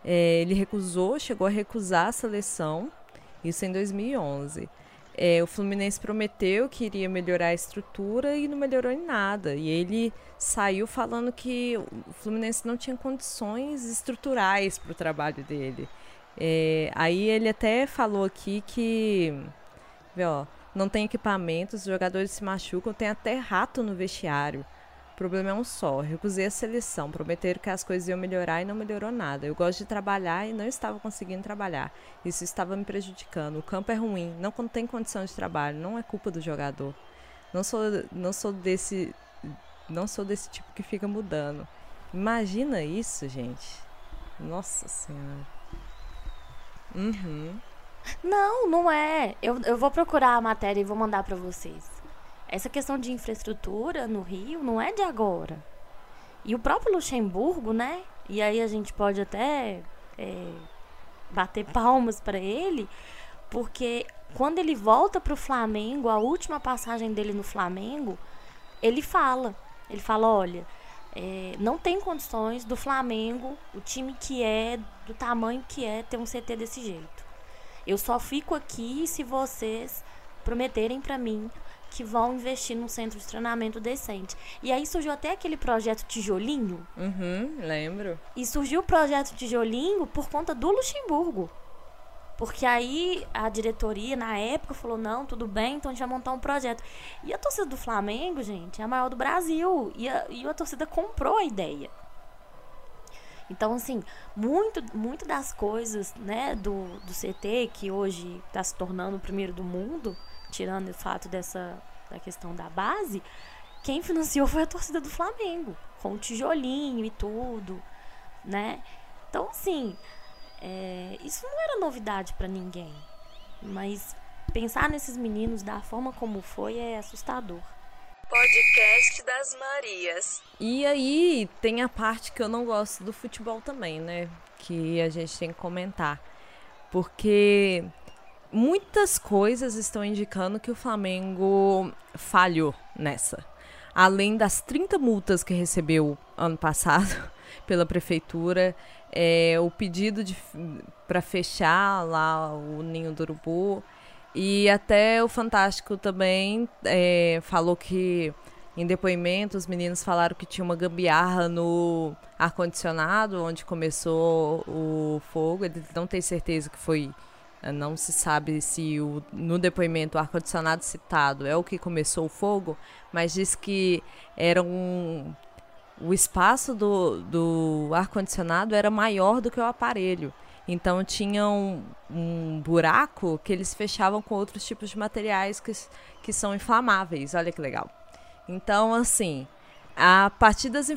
é, ele recusou, chegou a recusar a seleção, isso em 2011. é, o Fluminense prometeu que iria melhorar a estrutura e não melhorou em nada. E ele saiu falando que o Fluminense não tinha condições estruturais para o trabalho dele. É, aí ele até falou aqui que ó, não tem equipamentos, os jogadores se machucam, tem até rato no vestiário. O problema é um só. Recusei a seleção. Prometeram que as coisas iam melhorar e não melhorou nada. Eu gosto de trabalhar e não estava conseguindo trabalhar. Isso estava me prejudicando. O campo é ruim, não tem condição de trabalho, não é culpa do jogador. Não sou, não sou desse não sou desse tipo que fica mudando. Imagina isso, gente. Nossa Senhora. Uhum. Não, não é. Eu, eu vou procurar a matéria e vou mandar para vocês. Essa questão de infraestrutura no Rio não é de agora. E o próprio Luxemburgo, né? E aí a gente pode até é, bater palmas para ele, porque quando ele volta para o Flamengo, a última passagem dele no Flamengo, ele fala ele fala: olha, é, não tem condições do Flamengo, o time que é, do tamanho que é, ter um CT desse jeito. Eu só fico aqui se vocês prometerem para mim que vão investir num centro de treinamento decente. E aí surgiu até aquele projeto Tijolinho. Uhum, lembro. E surgiu o projeto Tijolinho por conta do Luxemburgo. Porque aí a diretoria, na época, falou: não, tudo bem, então a gente vai montar um projeto. E a torcida do Flamengo, gente, é a maior do Brasil. E a, e a torcida comprou a ideia. Então, assim, muito, muito das coisas né, do, do CT, que hoje está se tornando o primeiro do mundo, tirando o fato dessa da questão da base, quem financiou foi a torcida do Flamengo, com o tijolinho e tudo, né? Então, assim, é, isso não era novidade para ninguém. Mas pensar nesses meninos da forma como foi é assustador. Podcast das Marias. E aí tem a parte que eu não gosto do futebol também, né? Que a gente tem que comentar. Porque muitas coisas estão indicando que o Flamengo falhou nessa. Além das 30 multas que recebeu ano passado pela prefeitura, é, o pedido para fechar lá o ninho do urubu. E até o Fantástico também é, falou que em depoimento os meninos falaram que tinha uma gambiarra no ar-condicionado onde começou o fogo. Eles não têm certeza que foi. Não se sabe se o, no depoimento o ar-condicionado citado é o que começou o fogo, mas diz que era um o espaço do, do ar-condicionado era maior do que o aparelho. Então tinha um, um, buraco que eles fechavam com outros tipos de materiais que, que são inflamáveis. Olha que legal. Então, assim, a partir das,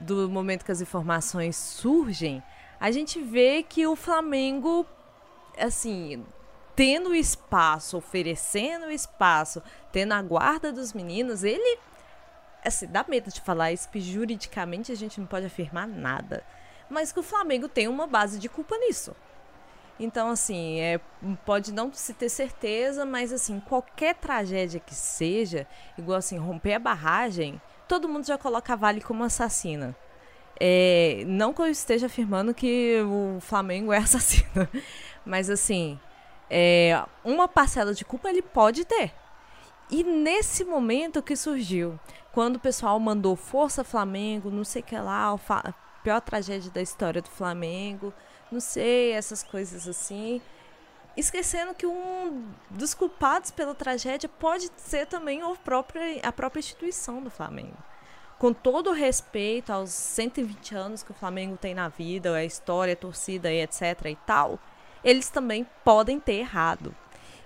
do momento que as informações surgem, a gente vê que o Flamengo, assim, tendo espaço, oferecendo espaço, tendo a guarda dos meninos, ele Assim, dá medo de falar isso, porque juridicamente a gente não pode afirmar nada. Mas que o Flamengo tem uma base de culpa nisso. Então, assim, é, pode não se ter certeza, mas assim, qualquer tragédia que seja, igual assim, romper a barragem, todo mundo já coloca a Vale como assassina. É, não que eu esteja afirmando que o Flamengo é assassino, mas assim, é, uma parcela de culpa ele pode ter. E nesse momento que surgiu, quando o pessoal mandou Força Flamengo, não sei o que lá, a pior tragédia da história do Flamengo, não sei, essas coisas assim. Esquecendo que um dos culpados pela tragédia pode ser também a própria, a própria instituição do Flamengo. Com todo o respeito aos 120 anos que o Flamengo tem na vida, a história, a torcida e etc e tal, eles também podem ter errado.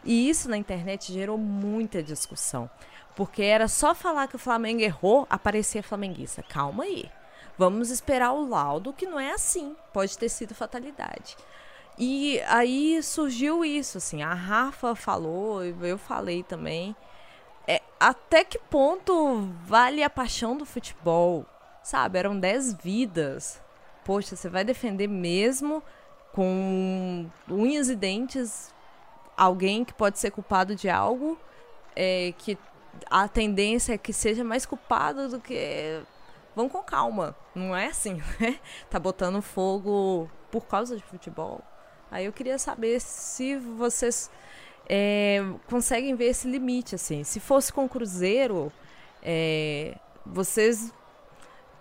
E isso na internet gerou muita discussão. Porque era só falar que o Flamengo errou, aparecia flamenguista. Calma aí. Vamos esperar o laudo, que não é assim. Pode ter sido fatalidade. E aí surgiu isso, assim. A Rafa falou, eu falei também. É, até que ponto vale a paixão do futebol? Sabe, eram 10 vidas. Poxa, você vai defender mesmo com unhas e dentes alguém que pode ser culpado de algo é, que a tendência é que seja mais culpado do que. Vão com calma. Não é assim, né? Tá botando fogo por causa de futebol. Aí eu queria saber se vocês é, conseguem ver esse limite, assim. Se fosse com o Cruzeiro, é, vocês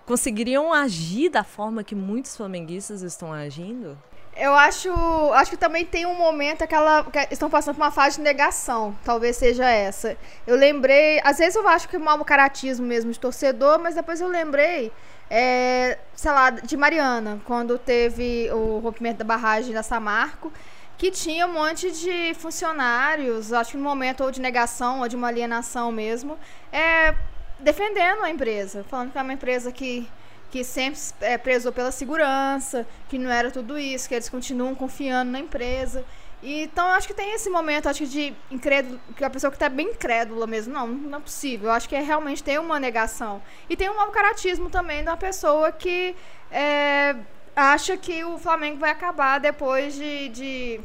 conseguiriam agir da forma que muitos flamenguistas estão agindo? Eu acho, acho que também tem um momento aquela que estão passando por uma fase de negação, talvez seja essa. Eu lembrei, às vezes eu acho que é mau caratismo mesmo de torcedor, mas depois eu lembrei, é, sei lá, de Mariana, quando teve o rompimento da barragem da Samarco, que tinha um monte de funcionários, acho que no momento ou de negação ou de uma alienação mesmo, é, defendendo a empresa, falando que é uma empresa que que sempre é, prezou pela segurança, que não era tudo isso, que eles continuam confiando na empresa. E, então, eu acho que tem esse momento, acho que de incrédulo, que a pessoa que está bem incrédula mesmo, não, não é possível. Eu acho que é, realmente tem uma negação. E tem um mau caratismo também da pessoa que é, acha que o Flamengo vai acabar depois de, de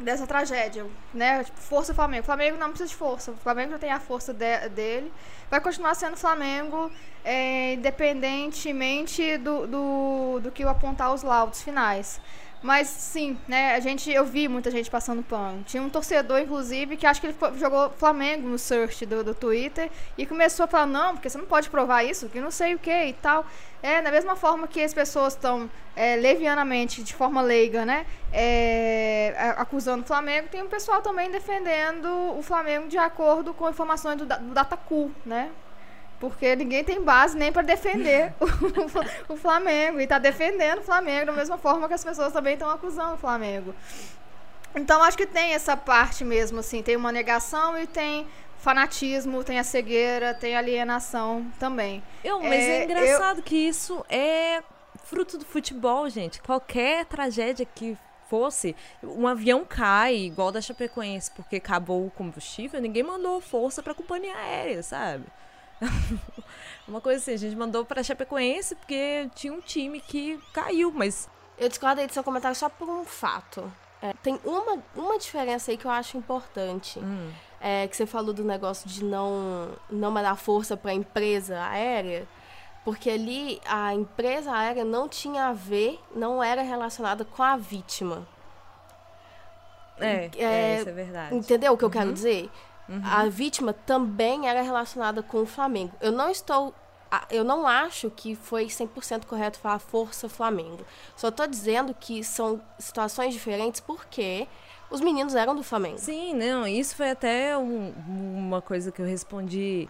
dessa tragédia, né? Tipo, força Flamengo. Flamengo não precisa de força. O Flamengo já tem a força de, dele. Vai continuar sendo Flamengo, é, independentemente do, do, do que apontar os laudos finais. Mas sim, né, a gente, eu vi muita gente passando pano. Tinha um torcedor, inclusive, que acho que ele jogou Flamengo no search do, do Twitter e começou a falar, não, porque você não pode provar isso, que não sei o que e tal. É, da mesma forma que as pessoas estão é, levianamente, de forma leiga, né, é, acusando o Flamengo, tem um pessoal também defendendo o Flamengo de acordo com informações do, do Datacool, né? Porque ninguém tem base nem para defender o, o, Flamengo. E está defendendo o Flamengo da mesma forma que as pessoas também estão acusando o Flamengo. Então acho que tem essa parte mesmo, assim, tem uma negação e tem fanatismo, tem a cegueira, tem alienação também. Eu, mas é, é engraçado eu... que isso é fruto do futebol, gente. Qualquer tragédia que fosse, um avião cai, igual da Chapecoense, porque acabou o combustível, ninguém mandou força para a companhia aérea, sabe? Uma coisa assim, a gente mandou pra Chapecoense porque tinha um time que caiu, mas. Eu discordo do seu comentário só por um fato. É, tem uma, uma diferença aí que eu acho importante. Hum. É, que você falou do negócio de não, não mandar força para a empresa aérea, porque ali a empresa aérea não tinha a ver, não era relacionada com a vítima. É, é, é isso é verdade. Entendeu o que eu quero uhum. dizer? Uhum. A vítima também era relacionada com o Flamengo. Eu não estou. Eu não acho que foi 100% correto falar força Flamengo. Só estou dizendo que são situações diferentes porque os meninos eram do Flamengo. Sim, não. Isso foi até um, uma coisa que eu respondi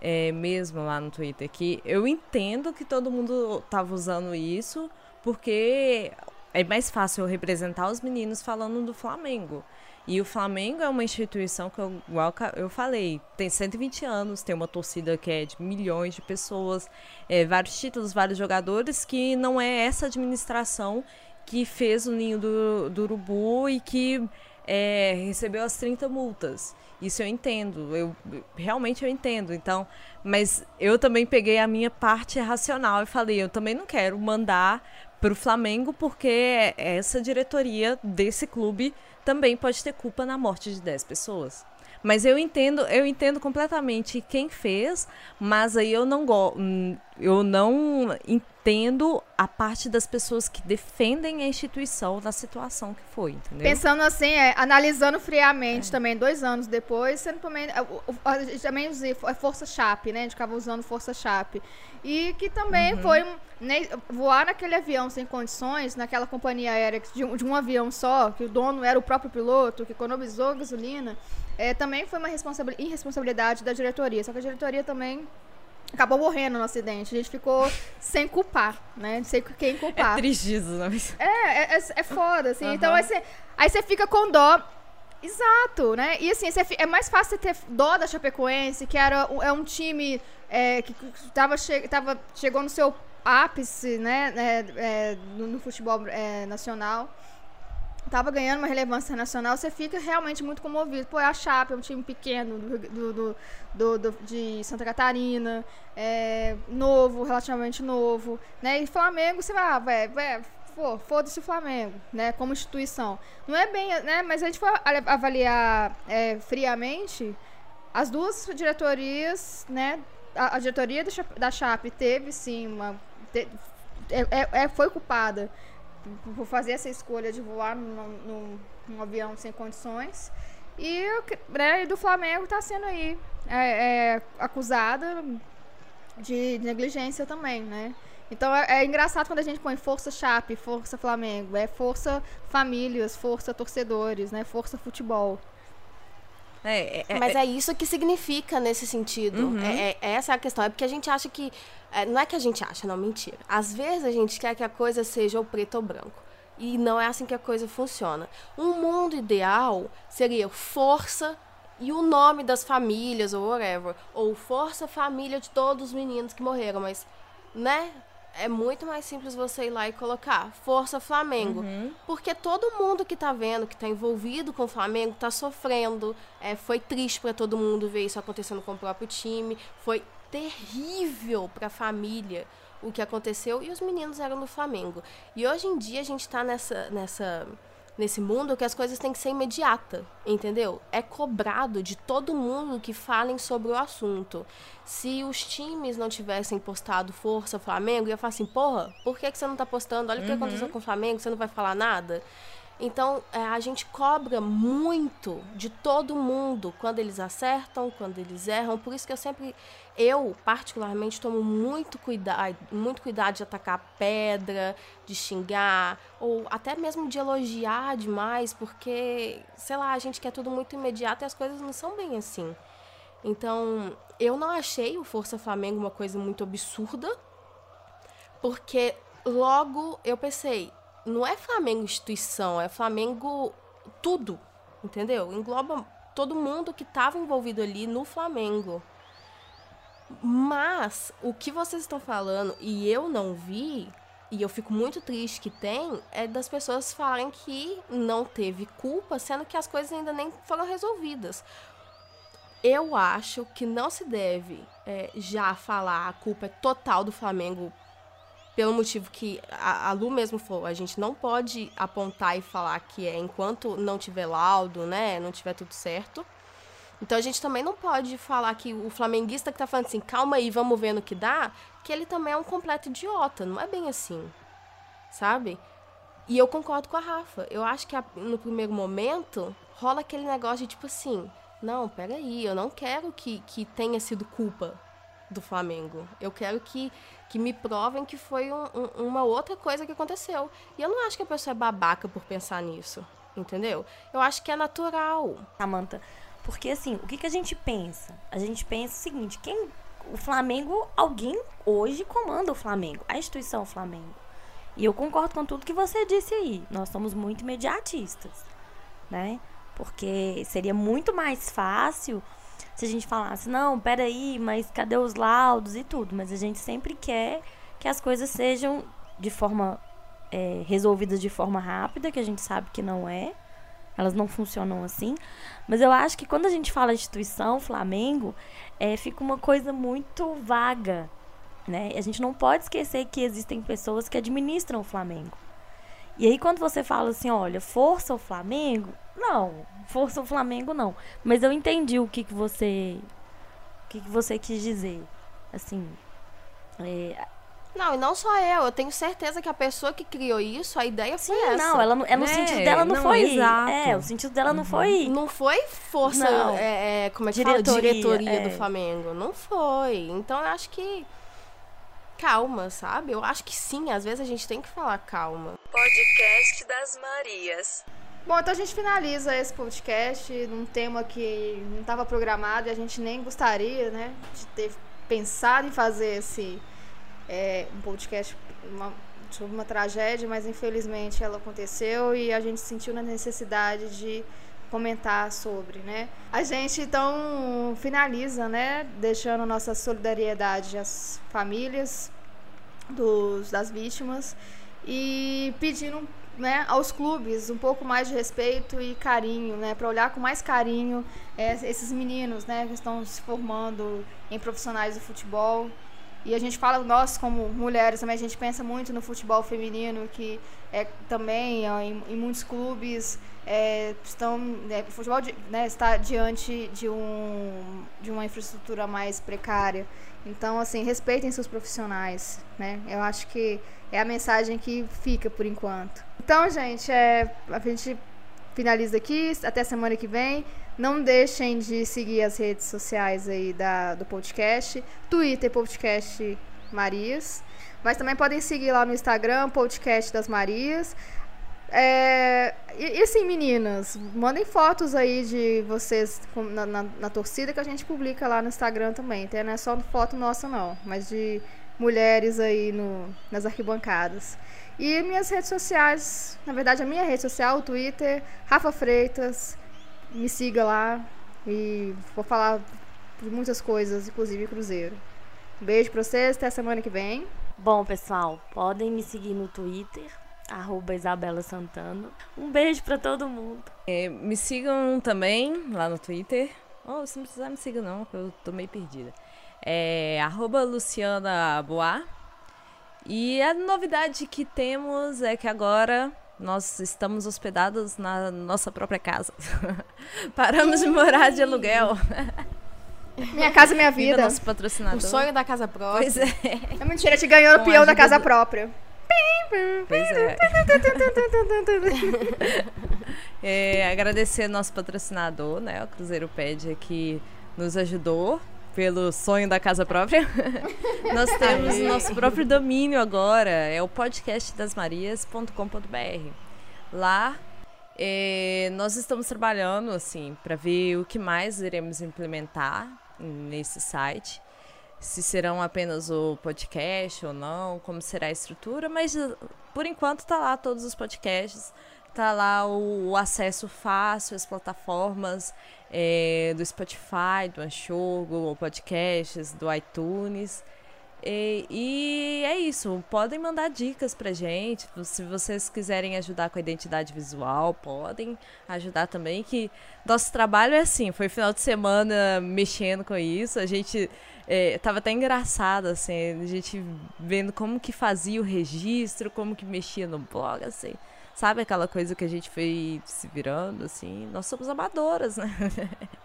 é, mesmo lá no Twitter. Que eu entendo que todo mundo estava usando isso porque é mais fácil eu representar os meninos falando do Flamengo. E o Flamengo é uma instituição que, eu, igual eu falei, tem 120 anos, tem uma torcida que é de milhões de pessoas, é, vários títulos, vários jogadores, que não é essa administração que fez o ninho do, do urubu e que é, recebeu as 30 multas. Isso eu entendo, eu realmente eu entendo. Então, mas eu também peguei a minha parte racional e falei, eu também não quero mandar para o Flamengo porque essa diretoria desse clube também pode ter culpa na morte de 10 pessoas. Mas eu entendo, eu entendo completamente quem fez, mas aí eu não go hum, eu não entendo a parte das pessoas que defendem a instituição na situação que foi, entendeu? Pensando assim, é, analisando friamente é. também, dois anos depois, sendo também, também é força chape, né? A gente ficava usando força chape. E que também uhum. foi né, voar naquele avião sem condições, naquela companhia aérea de um, de um, avião só, que o dono era o próprio piloto, que economizou gasolina, é, também foi uma irresponsabilidade da diretoria. Só que a diretoria também acabou morrendo no acidente. A gente ficou sem culpar, né? Não sei quem culpar. É triste isso, não é? É, é, é foda, assim. Uhum. Então aí você, aí você fica com dó. Exato, né? E assim, é mais fácil você ter dó da Chapecoense, que era, é um time é, que tava, che tava, chegou no seu ápice, né, é, é, no, no, futebol é, nacional, tava ganhando uma relevância nacional, você fica realmente muito comovido. Pô, é a Chape, é um time pequeno do, do, do, do de Santa Catarina, é, novo, relativamente novo, né? E Flamengo, você vai, ah, vai, vai foda-se o Flamengo, né, como instituição. Não é bem, né, mas a gente for avaliar é, friamente, as duas diretorias, né, a, a diretoria da Chape teve sim uma. Te, é, é, é, foi culpada por fazer essa escolha de voar num, num, num avião sem condições. E, né, do Flamengo tá sendo aí é, é, acusada de negligência também, né? Então é, é, engraçado quando a gente põe força Chape, força Flamengo, é força famílias, força torcedores, né? Força futebol. É, é, é Mas é, é isso que significa nesse sentido. Uhum. É, essa é a questão. É porque a gente acha que. não é que a gente acha, não, mentira. Às vezes a gente quer que a coisa seja o preto ou branco. E não é assim que a coisa funciona. Um mundo ideal seria força e o nome das famílias ou whatever. Ou força família de todos os meninos que morreram. Mas, né? É muito mais simples você ir lá e colocar Força Flamengo. Uhum. Porque todo mundo que tá vendo, que tá envolvido com o Flamengo, tá sofrendo. É, foi triste para todo mundo ver isso acontecendo com o próprio time. Foi terrível para a família o que aconteceu. E os meninos eram do Flamengo. E hoje em dia a gente tá nessa. nessa nesse mundo que as coisas têm que ser imediata, entendeu? É cobrado de todo mundo que falem sobre o assunto. Se os times não tivessem postado Força Flamengo, ia falar assim, porra, por que, que você não tá postando? Olha o que uhum. aconteceu com o Flamengo, você não vai falar nada? Então, é, a gente cobra muito de todo mundo quando eles acertam, quando eles erram. Por isso que eu sempre, eu particularmente, tomo muito cuidado, muito cuidado de atacar pedra, de xingar, ou até mesmo de elogiar demais, porque, sei lá, a gente quer tudo muito imediato e as coisas não são bem assim. Então, eu não achei o Força Flamengo uma coisa muito absurda, porque logo eu pensei, não é Flamengo instituição, é Flamengo tudo, entendeu? Engloba todo mundo que estava envolvido ali no Flamengo. Mas o que vocês estão falando e eu não vi, e eu fico muito triste que tem, é das pessoas falarem que não teve culpa, sendo que as coisas ainda nem foram resolvidas. Eu acho que não se deve é, já falar a culpa é total do Flamengo pelo motivo que a, a Lu mesmo falou, a gente não pode apontar e falar que é enquanto não tiver laudo, né, não tiver tudo certo. Então a gente também não pode falar que o flamenguista que tá falando assim, calma aí, vamos ver no que dá, que ele também é um completo idiota, não é bem assim. Sabe? E eu concordo com a Rafa. Eu acho que a, no primeiro momento rola aquele negócio de tipo assim, não, peraí, eu não quero que, que tenha sido culpa do Flamengo. Eu quero que, que me provem que foi um, um, uma outra coisa que aconteceu. E eu não acho que a pessoa é babaca por pensar nisso. Entendeu? Eu acho que é natural. Samanta, porque assim, o que, que a gente pensa? A gente pensa o seguinte: quem. O Flamengo, alguém hoje comanda o Flamengo, a instituição Flamengo. E eu concordo com tudo que você disse aí. Nós somos muito imediatistas, né? Porque seria muito mais fácil se a gente falasse, não, peraí, mas cadê os laudos e tudo? Mas a gente sempre quer que as coisas sejam de forma é, resolvidas de forma rápida, que a gente sabe que não é. Elas não funcionam assim. Mas eu acho que quando a gente fala instituição, Flamengo, é, fica uma coisa muito vaga. Né? A gente não pode esquecer que existem pessoas que administram o Flamengo. E aí, quando você fala assim, olha, força o Flamengo, não, força o Flamengo não. Mas eu entendi o que, que você. O que, que você quis dizer. Assim. É... Não, e não só eu, eu tenho certeza que a pessoa que criou isso, a ideia foi Sim, essa. Não, ela, ela, no é, sentido dela não, não foi. Exato. É, o sentido dela uhum. não foi. Não foi força, não. É, é, como é que diretoria, fala? Diretoria do é. Flamengo. Não foi. Então eu acho que calma, sabe? Eu acho que sim, às vezes a gente tem que falar calma. Podcast das Marias. Bom, então a gente finaliza esse podcast num tema que não estava programado e a gente nem gostaria, né, de ter pensado em fazer esse é, um podcast uma, sobre uma tragédia, mas infelizmente ela aconteceu e a gente sentiu na necessidade de comentar sobre, né? A gente então finaliza, né, deixando nossa solidariedade às famílias dos, das vítimas e pedindo né, aos clubes um pouco mais de respeito e carinho, né, para olhar com mais carinho é, esses meninos, né, que estão se formando em profissionais do futebol. E a gente fala, nós como mulheres também, a gente pensa muito no futebol feminino, que é também ó, em, em, muitos clubes é, estão, né, o futebol né, está diante de, um, de uma infraestrutura mais precária. Então, assim, respeitem seus profissionais, né? Eu acho que é a mensagem que fica por enquanto. Então, gente, é, a gente finaliza aqui. Até semana que vem. Não deixem de seguir as redes sociais aí da, do podcast. Twitter, podcast Marias. Mas também podem seguir lá no Instagram, podcast das Marias. É, e, e, assim, meninas, mandem fotos aí de vocês na, na, na, torcida que a gente publica lá no Instagram também. Tem, não é só foto nossa, não, mas de mulheres aí no, nas arquibancadas. E minhas redes sociais, na verdade, a minha rede social, o Twitter, Rafa Freitas, me siga lá e vou falar de muitas coisas, inclusive Cruzeiro. Um beijo pra vocês, até semana que vem. Bom, pessoal, podem me seguir no Twitter, arroba Isabela Santana. Um beijo para todo mundo. É, me sigam também lá no Twitter. Oh, se não precisar me siga não, eu tô meio perdida. É arroba Luciana Boa. E a novidade que temos é que agora nós estamos hospedados na nossa própria casa. Paramos de morar de aluguel. Minha casa, minha vida. nosso patrocinador. O sonho da casa própria. Pois é. É mentira, te ganhou o peão da casa do... própria. Pois é. é. Agradecer nosso patrocinador, né? O Cruzeiro Pede, que nos ajudou pelo sonho da casa própria. Nós temos o nosso próprio domínio agora, é o podcastdasmarias.com.br. Lá é, nós estamos trabalhando assim para ver o que mais iremos implementar nesse site. Se serão apenas o podcast ou não, como será a estrutura, mas por enquanto está lá todos os podcasts, tá lá o, o acesso fácil às plataformas é, do Spotify, do Anchor, Google Podcasts, do iTunes. E, e, é isso, podem mandar dicas pra gente. Se vocês quiserem ajudar com a identidade visual, podem ajudar também. Que nosso trabalho é assim, foi final de semana mexendo com isso. A gente é, tava até engraçado, assim, a gente vendo como que fazia o registro, como que mexia no blog, assim. Sabe aquela coisa que a gente foi se virando, assim? Nós somos amadoras, né?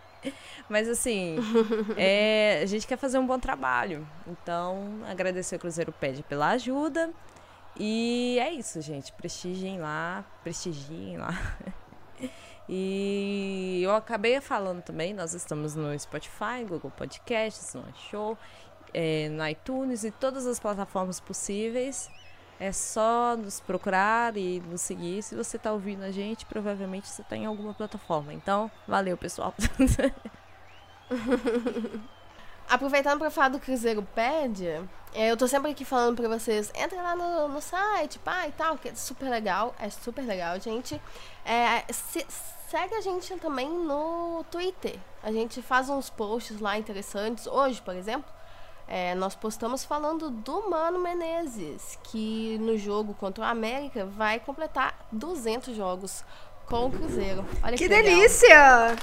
Mas assim, é, a gente quer fazer um bom trabalho. Então, agradecer o Cruzeiro Pede pela ajuda. E é isso, gente. Prestigiem lá, prestigiem lá. E eu acabei falando também, nós estamos no Spotify, Google Podcasts, no Show, é, no iTunes e todas as plataformas possíveis. É só nos procurar e nos seguir. Se você está ouvindo a gente, provavelmente você está em alguma plataforma. Então, valeu, pessoal. Aproveitando para falar do Cruzeiro Pad, é, eu tô sempre aqui falando para vocês, entra lá no, no site, pá, e tal, que é super legal, é super legal, gente. É, se, segue a gente também no Twitter. A gente faz uns posts lá interessantes. Hoje, por exemplo, é, nós postamos falando do Mano Menezes, que no jogo contra o América vai completar 200 jogos com o Cruzeiro. Olha que, que delícia!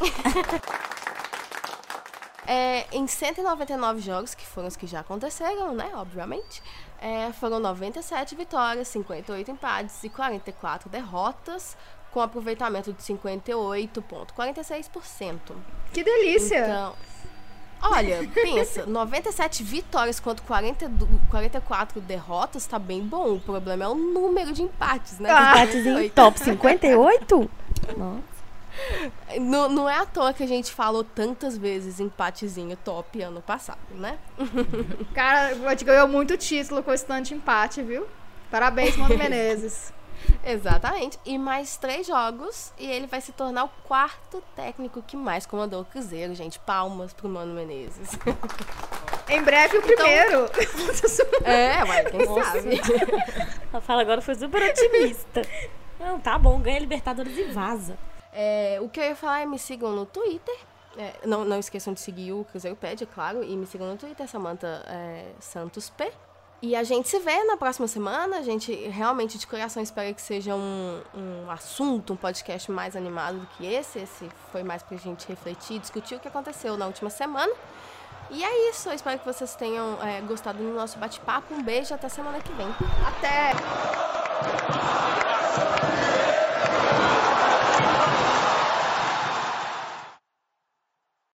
é, em 199 jogos, que foram os que já aconteceram, né? Obviamente. É, foram 97 vitórias, 58 empates e 44 derrotas, com aproveitamento de 58,46%. Que delícia! Então, Olha, pensa, 97 vitórias contra 40, 44 derrotas tá bem bom. O problema é o número de empates, né? Ah, empates em top 58? Nossa. Não, não é à toa que a gente falou tantas vezes empatezinho top ano passado, né? Cara, a gente ganhou muito título com esse tanto de empate, viu? Parabéns, Mano Menezes. Exatamente. E mais três jogos e ele vai se tornar o quarto técnico que mais comandou o Cruzeiro, gente. Palmas pro Mano Menezes. Em breve o então, primeiro. Então... é, mas quem Nossa. sabe. A fala agora foi super otimista. Não, tá bom, ganha Libertadores e vaza. É, o que eu ia falar é me sigam no Twitter. É, não, não esqueçam de seguir o Cruzeiro Pede, é claro. E me sigam no Twitter, Samanta é, Santos P. E a gente se vê na próxima semana. A gente realmente, de coração, espera que seja um, um assunto, um podcast mais animado do que esse. Esse foi mais pra gente refletir, discutir o que aconteceu na última semana. E é isso. Eu espero que vocês tenham é, gostado do nosso bate-papo. Um beijo até semana que vem. Até!